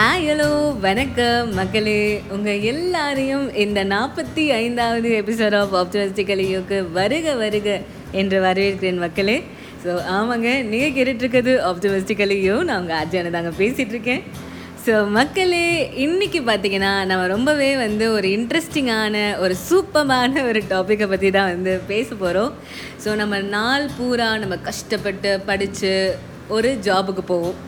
Hello வணக்கம் மக்களே. உங்கள் எல்லாரையும் இந்த நாற்பத்தி ஐந்தாவது எபிசோட் ஆஃப் ஆப்டமிஸ்டிக்கலியோக்கு வருக வருக என்று வரவேற்கிறேன் மக்களே. ஸோ ஆமாங்க நீங்கள் கேட்டுட்ருக்கிறது ஆப்டமிஸ்டிக்கலியோ நான் உங்கள் அர்ஜானை தாங்க பேசிகிட்ருக்கேன் ஸோ மக்களே இன்னைக்கு பார்த்தீங்கன்னா நம்ம ரொம்பவே வந்து ஒரு இன்ட்ரெஸ்டிங்கான ஒரு சூப்பமான ஒரு டாப்பிக்கை பற்றி தான் வந்து பேச போகிறோம் ஸோ நம்ம நாள் பூரா நம்ம கஷ்டப்பட்டு படித்து ஒரு ஜாபுக்கு போவோம்.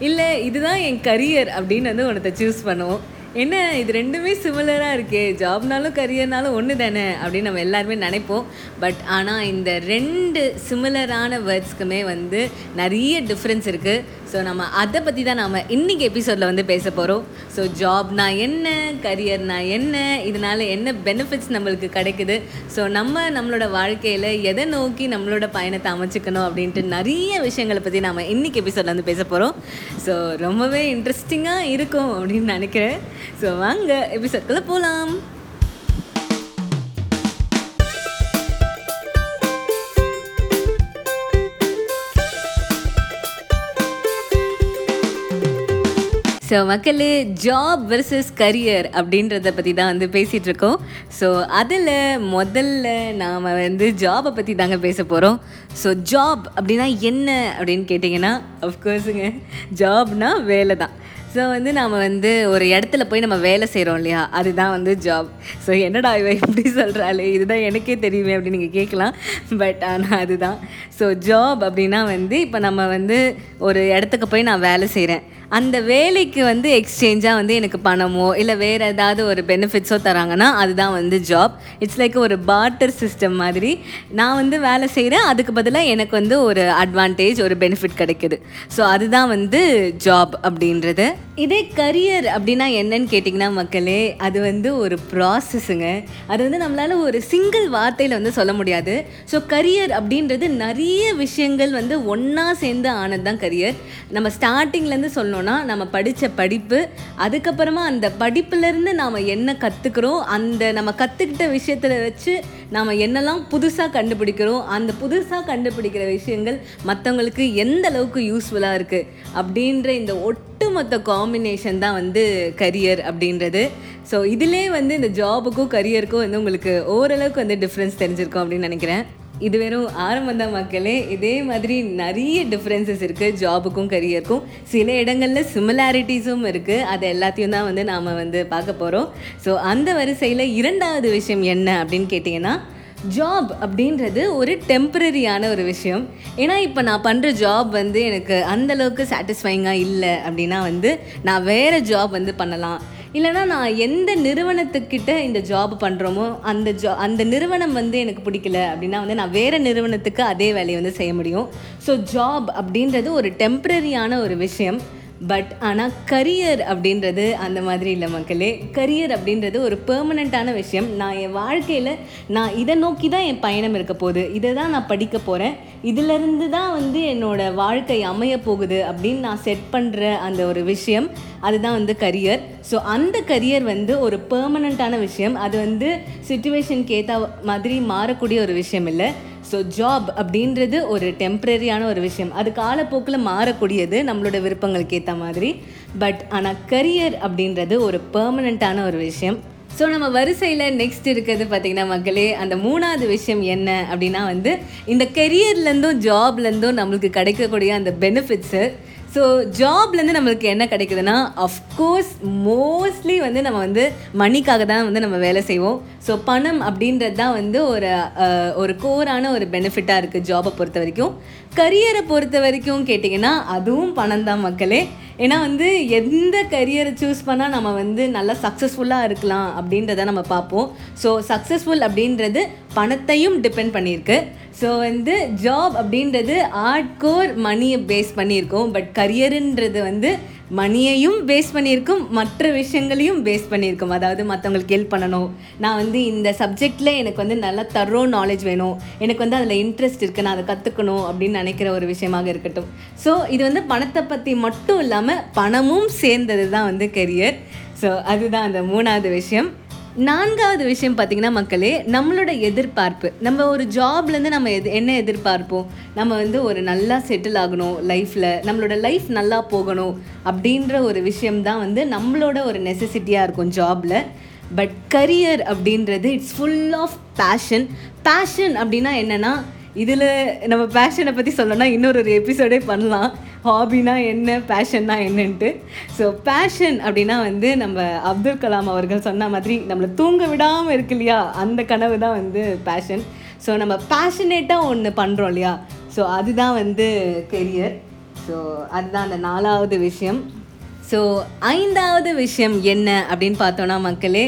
இல்லை இதுதான் என் கரியர் அப்படின்னு வந்து உனத்தை சூஸ் பண்ணுவோம். என்ன இது ரெண்டுமே சிமிலராக இருக்கே. ஜாப்னாலும் கரியர்னாலும் ஒன்று தானே அப்படின்னு நம்ம எல்லாருமே நினைப்போம். பட் ஆனால் இந்த ரெண்டு சிமிலரான வேர்ட்ஸ்க்குமே வந்து நிறைய டிஃப்ரென்ஸ் இருக்குது ஸோ நம்ம அதை பற்றி தான் நம்ம இன்றைக்கி எபிசோடில் வந்து பேச போகிறோம் ஸோ ஜாப்னா என்ன கரியர்னா என்ன இதனால் என்ன பெனிஃபிட்ஸ் நம்மளுக்கு கிடைக்குது? ஸோ நம்ம நம்மளோட வாழ்க்கையில் எதை நோக்கி நம்மளோட பயணத்தை அமைச்சுக்கணும் அப்படின்ட்டு நிறைய விஷயங்களை பற்றி நம்ம இன்றைக்கி எபிசோடில் வந்து பேச போகிறோம் ஸோ ரொம்பவே இன்ட்ரெஸ்டிங்காக இருக்கும் அப்படின்னு நினைக்கிறேன். ஸோ வாங்க எபிசோட்குள்ளே போகலாம் ஸோ மக்களே ஜாப் வெர்சஸ் கரியர் அப்படின்றத பற்றி தான் வந்து பேசிகிட்ருக்கோம் ஸோ அதில் முதல்ல நாம் வந்து ஜாபை பற்றி தாங்க பேச போகிறோம் ஸோ ஜாப் அப்படின்னா என்ன அப்படின்னு கேட்டிங்கன்னா அஃப்கோர்ஸுங்க ஜாப்னால் வேலை தான். ஸோ வந்து நாம் வந்து ஒரு இடத்துல போய் நம்ம வேலை செய்கிறோம் இல்லையா? அதுதான் வந்து ஜாப் ஸோ என்னடா இவன் இப்படி சொல்கிறாளே இதுதான் எனக்கே தெரியுமே அப்படின்னு நீங்கள் கேட்கலாம். பட் ஆனால் அதுதான். ஸோ ஜாப் அப்படின்னா வந்து இப்போ நம்ம வந்து ஒரு இடத்துக்கு போய் நான் வேலை செய்கிறேன் அந்த வேலைக்கு வந்து எக்ஸ்சேஞ்சாக வந்து எனக்கு பணமோ இல்லை வேறு ஏதாவது ஒரு பெனிஃபிட்ஸோ தராங்கன்னா அதுதான் வந்து ஜாப் இட்ஸ் லைக் ஒரு பார்ட்டர் சிஸ்டம் மாதிரி. நான் வந்து வேலை செய்கிறேன் அதுக்கு பதிலாக எனக்கு வந்து ஒரு அட்வான்டேஜ் ஒரு பெனிஃபிட் கிடைக்குது. ஸோ அதுதான் வந்து ஜாப் அப்படின்றது. இதே கரியர் அப்படின்னா என்னன்னு கேட்டிங்கன்னா மக்களே அது வந்து ஒரு ப்ராசஸ்ஸுங்க அது வந்து நம்மளால் ஒரு சிங்கிள் வார்த்தையில் வந்து சொல்ல முடியாது. ஸோ கரியர் அப்படின்றது நிறைய விஷயங்கள் வந்து ஒன்றா சேர்ந்து ஆனது தான் கரியர் நம்ம ஸ்டார்டிங்லேருந்து சொல்லணும்னா நம்ம படித்த படிப்பு அதுக்கப்புறமா அந்த படிப்புலேருந்து நாம் என்ன கற்றுக்குறோம் அந்த நம்ம கற்றுக்கிட்ட விஷயத்தில் வச்சு நாம் என்னெல்லாம் புதுசாக கண்டுபிடிக்கிறோம் அந்த புதுசாக கண்டுபிடிக்கிற விஷயங்கள் மற்றவங்களுக்கு எந்த அளவுக்கு யூஸ்ஃபுல்லாக இருக்குது அப்படின்ற இந்த ஒட்டுமொத்த காம்பினேஷன் தான் வந்து கரியர் அப்படின்றது. ஸோ இதிலே வந்து இந்த ஜாபுக்கும் கரியருக்கும் வந்து உங்களுக்கு ஓரளவுக்கு வந்து டிஃப்ரென்ஸ் தெரிஞ்சிருக்கும் அப்படின்னு நினைக்கிறேன். இது வெறும் ஆரம்பம் தான் மக்களே இதே மாதிரி நிறைய டிஃப்ரென்சஸ் இருக்குது ஜாபுக்கும் கரியருக்கும் சில இடங்களில் சிமிலாரிட்டிஸும் இருக்குது அது எல்லாத்தையும் தான் வந்து நாம் வந்து பார்க்க போகிறோம் ஸோ அந்த வரிசையில் இரண்டாவது விஷயம் என்ன அப்படின்னு கேட்டிங்கன்னா ஜாப் அப்படின்றது ஒரு டெம்பரரியான ஒரு விஷயம். ஏன்னா இப்போ நான் பண்ணுற ஜாப் வந்து எனக்கு அந்தளவுக்கு சாட்டிஸ்ஃபைங்காக இல்லை அப்படின்னா வந்து நான் வேறு ஜாப் வந்து பண்ணலாம். இல்லைனா நான் எந்த நிறுவனத்துக்கிட்ட இந்த ஜாப் பண்ணுறோமோ அந்த ஜா அந்த நிறுவனம் வந்து எனக்கு பிடிக்கல அப்படின்னா வந்து நான் வேறு நிறுவனத்துக்கு அதே வேலையை வந்து செய்ய முடியும். ஸோ ஜாப் அப்படின்றது ஒரு டெம்ப்ரரியான ஒரு விஷயம். பட் ஆனால் கரியர் அப்படின்றது அந்த மாதிரி இல்லை மக்களே. கரியர் அப்படின்றது ஒரு பெர்மனண்ட்டான விஷயம். நான் என் வாழ்க்கையில் நான் இதை நோக்கி தான் என் பயணம் இருக்க போகுது. இதை தான் நான் படிக்க போகிறேன் இதிலிருந்து தான் வந்து என்னோடய வாழ்க்கை அமைய போகுது அப்படின்னு நான் செட் பண்ணுற அந்த ஒரு விஷயம். அதுதான் வந்து கரியர் ஸோ அந்த கரியர் வந்து ஒரு பெர்மனண்ட்டான விஷயம். அது வந்து சுச்சுவேஷனுக்கு ஏற்ற மாதிரி மாறக்கூடிய ஒரு விஷயம் இல்லை. ஸோ ஜாப் அப்படின்றது ஒரு டெம்ப்ரரியான ஒரு விஷயம். அது காலப்போக்கில் மாறக்கூடியது நம்மளோட விருப்பங்களுக்கு ஏற்ற மாதிரி. பட் ஆனால் கரியர் அப்படின்றது ஒரு பெர்மனண்ட்டான ஒரு விஷயம். ஸோ நம்ம வரிசையில் நெக்ஸ்ட் இருக்கிறது பார்த்திங்கன்னா மக்களே அந்த மூணாவது விஷயம் என்ன அப்படின்னா வந்து இந்த கெரியர்லேருந்தும் ஜாப்லேருந்தும் நம்மளுக்கு கிடைக்கக்கூடிய அந்த பெனிஃபிட்ஸு ஸோ ஜாப்லேருந்து நம்மளுக்கு என்ன கிடைக்குதுன்னா அஃப்கோர்ஸ் மோஸ்ட்லி வந்து நம்ம வந்து மணிக்காக தான் வந்து நம்ம வேலை செய்வோம். ஸோ பணம் அப்படின்றது தான் வந்து ஒரு ஒரு கோரான ஒரு பெனிஃபிட்டாக இருக்குது ஜாபை பொறுத்த வரைக்கும். கரியரை பொறுத்த வரைக்கும் கேட்டிங்கன்னா அதுவும் பணம் தான் மக்களே. ஏன்னா வந்து எந்த கரியரை சூஸ் பண்ணால் நம்ம வந்து நல்லா சக்ஸஸ்ஃபுல்லாக இருக்கலாம் அப்படின்றத நம்ம பார்ப்போம். ஸோ சக்ஸஸ்ஃபுல் அப்படின்றது பணத்தையும் டிபெண்ட் பண்ணியிருக்கு. ஸோ வந்து ஜாப் அப்படின்றது ஆர்ட் கோர் மணியை பேஸ் பண்ணியிருக்கோம். பட் கரியருன்றது வந்து மணியையும் பேஸ் பண்ணியிருக்கும் மற்ற விஷயங்களையும் பேஸ் பண்ணியிருக்கும். அதாவது மற்றவங்களுக்கு ஹெல்ப் பண்ணணும். நான் வந்து இந்த சப்ஜெக்டில் எனக்கு வந்து நல்லா தரோ நாலேஜ் வேணும். எனக்கு வந்து அதில் இன்ட்ரெஸ்ட் இருக்குது நான் அதை கற்றுக்கணும் அப்படின்னு நினைக்கிற ஒரு விஷயமாக இருக்கட்டும். ஸோ இது வந்து பணத்தை பற்றி மட்டும் இல்லாமல் பணமும் சேர்ந்தது தான் வந்து கெரியர் ஸோ அதுதான் அந்த மூணாவது விஷயம். நான்காவது விஷயம் பார்த்தீங்கன்னா மக்களே நம்மளோட எதிர்பார்ப்பு. நம்ம ஒரு ஜாப்லேருந்து நம்ம எது என்ன எதிர்பார்ப்போம்? நம்ம வந்து ஒரு நல்லா செட்டில் ஆகணும் லைஃப்பில் நம்மளோட லைஃப் நல்லா போகணும் அப்படின்ற ஒரு விஷயம்தான் வந்து நம்மளோட ஒரு நெசசிட்டியாக இருக்கும் ஜாபில் பட் கரியர் அப்படின்றது it's full of passion passion அப்படின்னா என்னென்னா இதில் நம்ம பேஷனை பற்றி சொல்லணும்னா இன்னொரு ஒரு எபிசோடே பண்ணலாம். ஹாபினா என்ன பேஷன்னா என்னன்ட்டு. ஸோ பேஷன் அப்படின்னா வந்து நம்ம அப்துல் கலாம் அவர்கள் சொன்ன மாதிரி நம்மளை தூங்க விடாமல் இருக்கு இல்லையா? அந்த கனவு தான் வந்து பேஷன் ஸோ நம்ம பேஷனேட்டாக ஒன்று பண்ணுறோம் இல்லையா? ஸோ அதுதான் வந்து கெரியர் ஸோ அதுதான் அந்த நாலாவது விஷயம். ஸோ ஐந்தாவது விஷயம் என்ன அப்படின்னு பார்த்தோன்னா மக்களே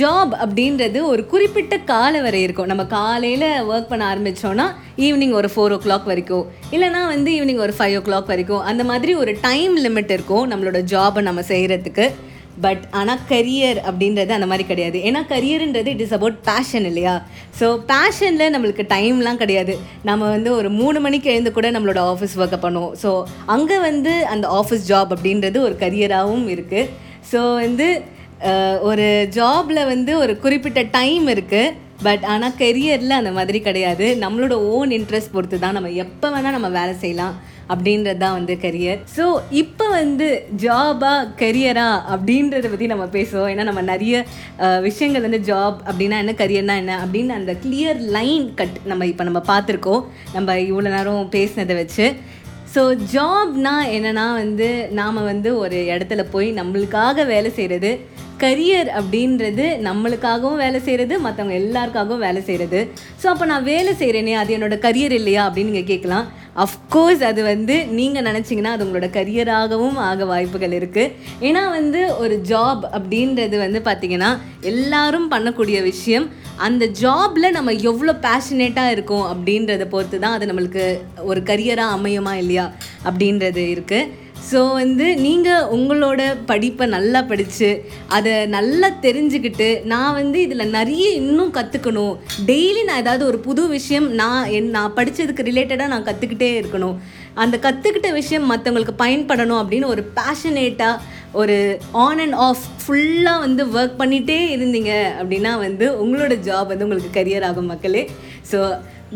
ஜாப் அப்படின்றது ஒரு குறிப்பிட்ட காலம் வரை இருக்கும். நம்ம காலையில் ஒர்க் பண்ண ஆரம்பித்தோன்னா ஈவினிங் ஒரு ஃபோர் ஓ கிளாக் வரைக்கும். இல்லைனா வந்து ஈவினிங் ஒரு ஃபைவ் ஓ கிளாக் வரைக்கும். அந்த மாதிரி ஒரு டைம் லிமிட் இருக்கும் நம்மளோட ஜாபை நம்ம செய்கிறதுக்கு பட் ஆனால் கரியர் அப்படின்றது அந்த மாதிரி கிடையாது. ஏன்னா கரியர்ன்றது இட் இஸ் அபவுட் பேஷன் இல்லையா? ஸோ பேஷனில் நம்மளுக்கு டைம்லாம் கிடையாது. நம்ம வந்து ஒரு மூணு மணிக்கு எழுந்து கூட நம்மளோட ஆஃபீஸ் ஒர்க்கை பண்ணுவோம். ஸோ அங்கே வந்து அந்த ஆஃபீஸ் ஜாப் அப்படின்றது ஒரு கரியராகவும் இருக்குது ஸோ வந்து ஒரு ஜாபில் வந்து ஒரு குறிப்பிட்ட டைம் இருக்குது பட் ஆனால் கெரியரில் அந்த மாதிரி கிடையாது. நம்மளோட ஓன் இன்ட்ரெஸ்ட் பொறுத்து தான் நம்ம எப்போ வேணால் நம்ம வேலை செய்யலாம் அப்படின்றது தான் வந்து கரியர். ஸோ இப்போ வந்து ஜாபா கரியரா அப்படின்றத பற்றி நம்ம பேசுவோம். ஏன்னா நம்ம நிறைய விஷயங்கள் வந்து ஜாப் அப்படின்னா என்ன கரியர்னா என்ன அப்படின்னு அந்த கிளியர் லைன் கட் நம்ம இப்போ நம்ம பார்த்துருக்கோம். நம்ம இவ்வளோ நேரம் பேசினதை வச்சு. ஸோ ஜாப்னா என்னென்னா வந்து நாம் வந்து ஒரு இடத்துல போய் நம்மளுக்காக வேலை செய்கிறது கரியர் அப்படின்றது நம்மளுக்காகவும் வேலை செய்கிறது மற்றவங்க எல்லாருக்காகவும் வேலை செய்கிறது ஸோ அப்போ நான் வேலை செய்கிறேனே அது என்னோட கரியர் இல்லையா அப்படின்னு நீங்கள் கேட்கலாம். அஃப்கோர்ஸ் அது வந்து நீங்கள் நினச்சிங்கன்னா அது உங்களோட கரியராகவும் ஆக வாய்ப்புகள் இருக்குது ஏன்னா வந்து ஒரு ஜாப் அப்படின்றது வந்து பார்த்திங்கன்னா எல்லாரும் பண்ணக்கூடிய விஷயம். அந்த ஜாபில் நம்ம எவ்வளோ பேஷனேட்டாக இருக்கோம் அப்படின்றத பொறுத்து தான் அது நம்மளுக்கு ஒரு கரியராக அமையுமா இல்லையா அப்படின்றது இருக்குது ஸோ வந்து நீங்கள் உங்களோட படிப்பை நல்லா படித்து அதை நல்லா தெரிஞ்சுக்கிட்டு நான் வந்து இதில் நிறைய இன்னும் கற்றுக்கணும் டெய்லி நான் ஏதாவது ஒரு புது விஷயம் நான் என் நான் படித்ததுக்கு ரிலேட்டடாக நான் கற்றுக்கிட்டே இருக்கணும். அந்த கற்றுக்கிட்ட விஷயம் மற்றவங்களுக்கு பயன்படணும் அப்படின்னு ஒரு பேஷனேட்டாக ஒரு ஆன் அண்ட் ஆஃப் ஃபுல்லாக வந்து ஒர்க் பண்ணிகிட்டே இருந்தீங்க அப்படின்னா வந்து உங்களோட ஜாப் வந்து உங்களுக்கு கரியர் ஆகும் மக்களே. ஸோ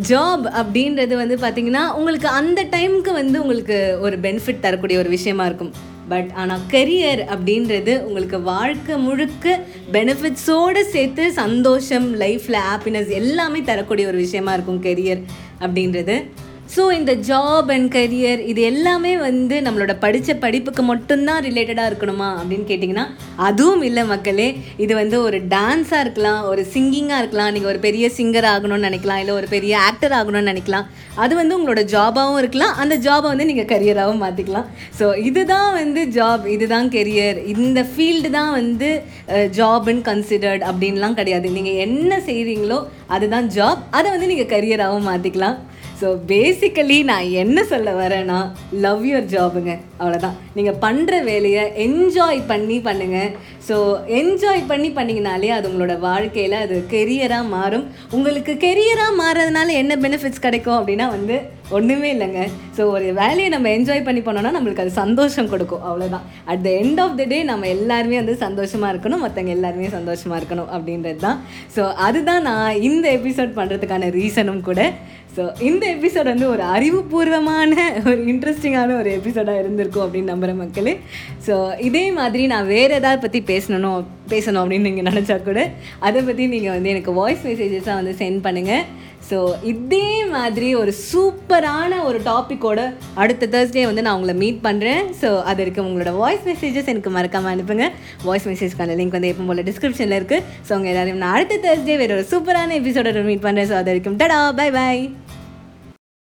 ஜாப் அப்படின்றது வந்து பார்த்தீங்கன்னா உங்களுக்கு அந்த டைமுக்கு வந்து உங்களுக்கு ஒரு பெனிஃபிட் தரக்கூடிய ஒரு விஷயமா இருக்கும். பட் ஆனால் கரியர் அப்படின்றது உங்களுக்கு வாழ்க்கை முழுக்க பெனிஃபிட்ஸோடு சேர்த்து சந்தோஷம் லைஃப்பில் ஹாப்பினஸ் எல்லாமே தரக்கூடிய ஒரு விஷயமா இருக்கும் கெரியர் அப்படின்றது. ஸோ இந்த ஜாப் அண்ட் கரியர் இது எல்லாமே வந்து நம்மளோட படித்த படிப்புக்கு மட்டும்தான் ரிலேட்டடாக இருக்கணுமா அப்படின்னு கேட்டிங்கன்னா அதுவும் இல்லை மக்களே. இது வந்து ஒரு டான்ஸாக இருக்கலாம் ஒரு சிங்கிங்காக இருக்கலாம். நீங்கள் ஒரு பெரிய சிங்கர் ஆகணும்னு நினைக்கலாம் இல்லை ஒரு பெரிய ஆக்டர் ஆகணும்னு நினைக்கலாம். அது வந்து உங்களோட ஜாபாகவும் இருக்கலாம் அந்த ஜாபை வந்து நீங்கள் கரியராகவும் மாற்றிக்கலாம் ஸோ இதுதான் வந்து ஜாப் இதுதான் கெரியர் இந்த ஃபீல்டு தான் வந்து ஜாப்னு கன்சிடர்ட் அப்படின்லாம் கிடையாது. நீங்கள் என்ன செய்கிறீங்களோ அதுதான் ஜாப் அதை வந்து நீங்கள் கரியராகவும் மாற்றிக்கலாம் ஸோ பேசிக்கலி நான் என்ன சொல்ல வரேன்னா லவ் யுவர் ஜாபுங்க அவ்வளோதான் நீங்கள் பண்ணுற வேலையை என்ஜாய் பண்ணி பண்ணுங்கள் ஸோ என்ஜாய் பண்ணி பண்ணிங்கனாலே அது உங்களோட வாழ்க்கையில் அது கெரியராக மாறும். உங்களுக்கு கெரியராக மாறதுனால என்ன பெனிஃபிட்ஸ் கிடைக்கும் அப்படின்னா வந்து ஒன்றுமே இல்லைங்க. ஸோ ஒரு வேலையை நம்ம என்ஜாய் பண்ணி பண்ணோம்னா நம்மளுக்கு அது சந்தோஷம் கொடுக்கும். அவ்வளோதான் at the end of the day நம்ம எல்லாருமே வந்து சந்தோஷமாக இருக்கணும். மற்றவங்க எல்லாருமே சந்தோஷமாக இருக்கணும் அப்படின்றது தான் ஸோ அதுதான் நான் இந்த எபிசோட் பண்ணுறதுக்கான ரீசனும் கூட. ஸோ இந்த எபிசோட் வந்து ஒரு அறிவுபூர்வமான ஒரு இன்ட்ரெஸ்டிங்கான ஒரு எபிசோடாக இருந்திருக்கும் அப்படின்னு நம்புகிற மக்களே. ஸோ இதே மாதிரி நான் வேறு எதாவது பற்றி பேசணும் பேசணும் அப்படின்னு நீங்கள் நினச்சா கூட அதை பற்றி நீங்கள் வந்து எனக்கு வாய்ஸ் மெசேஜஸாக வந்து சென்ட் பண்ணுங்கள் ஸோ இதே மாதிரி ஒரு சூப்பரான ஒரு டாப்பிக்கோட அடுத்த தேர்ஸ்டே வந்து நான் உங்களை மீட் பண்ணுறேன் ஸோ அதற்கு உங்களோட வாய்ஸ் மெசேஜஸ் எனக்கு மறக்காமல் அனுப்புங்க. வாய்ஸ் மெசேஜ்க்கான லிங்க் வந்து எப்போ போல் டிஸ்கிரிப்ஷனில் இருக்குது ஸோ உங்கள் எல்லாரையும் நான் அடுத்த தேர்ஸ்டே வேறு ஒரு சூப்பரான எபிசோட மீட் பண்ணுறேன் ஸோ அது வரைக்கும் டடா பை பை